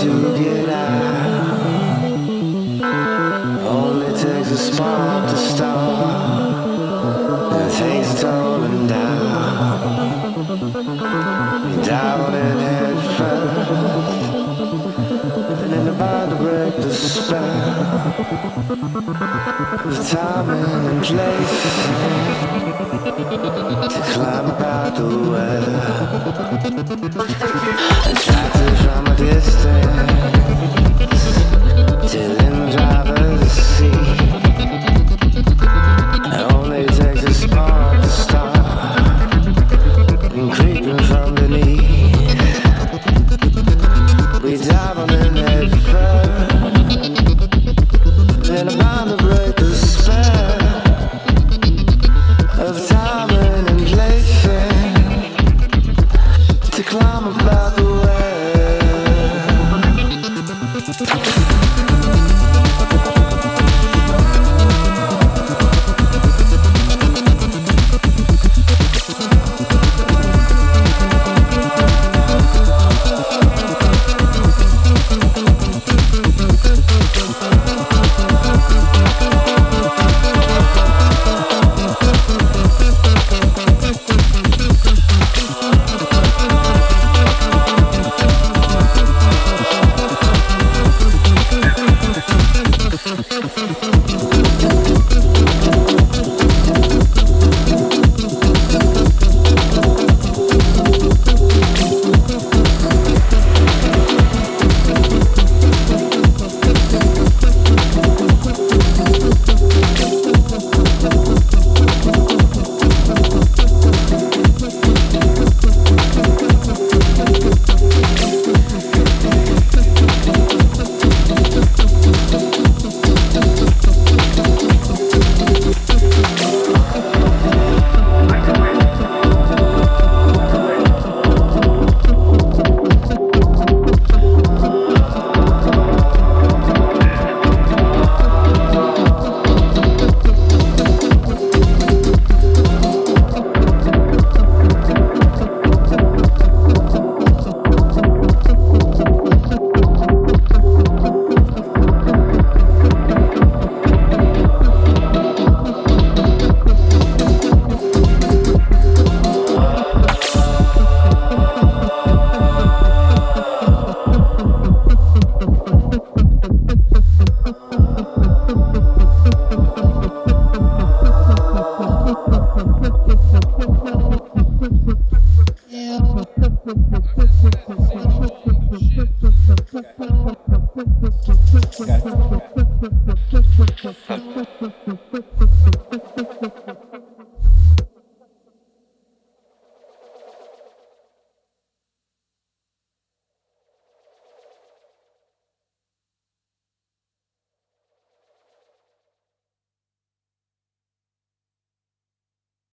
to get out. Only takes a spark to start. It takes a tumbling down. Down and head first. And then about to break the spell. Time and place. To climb about the weather. Música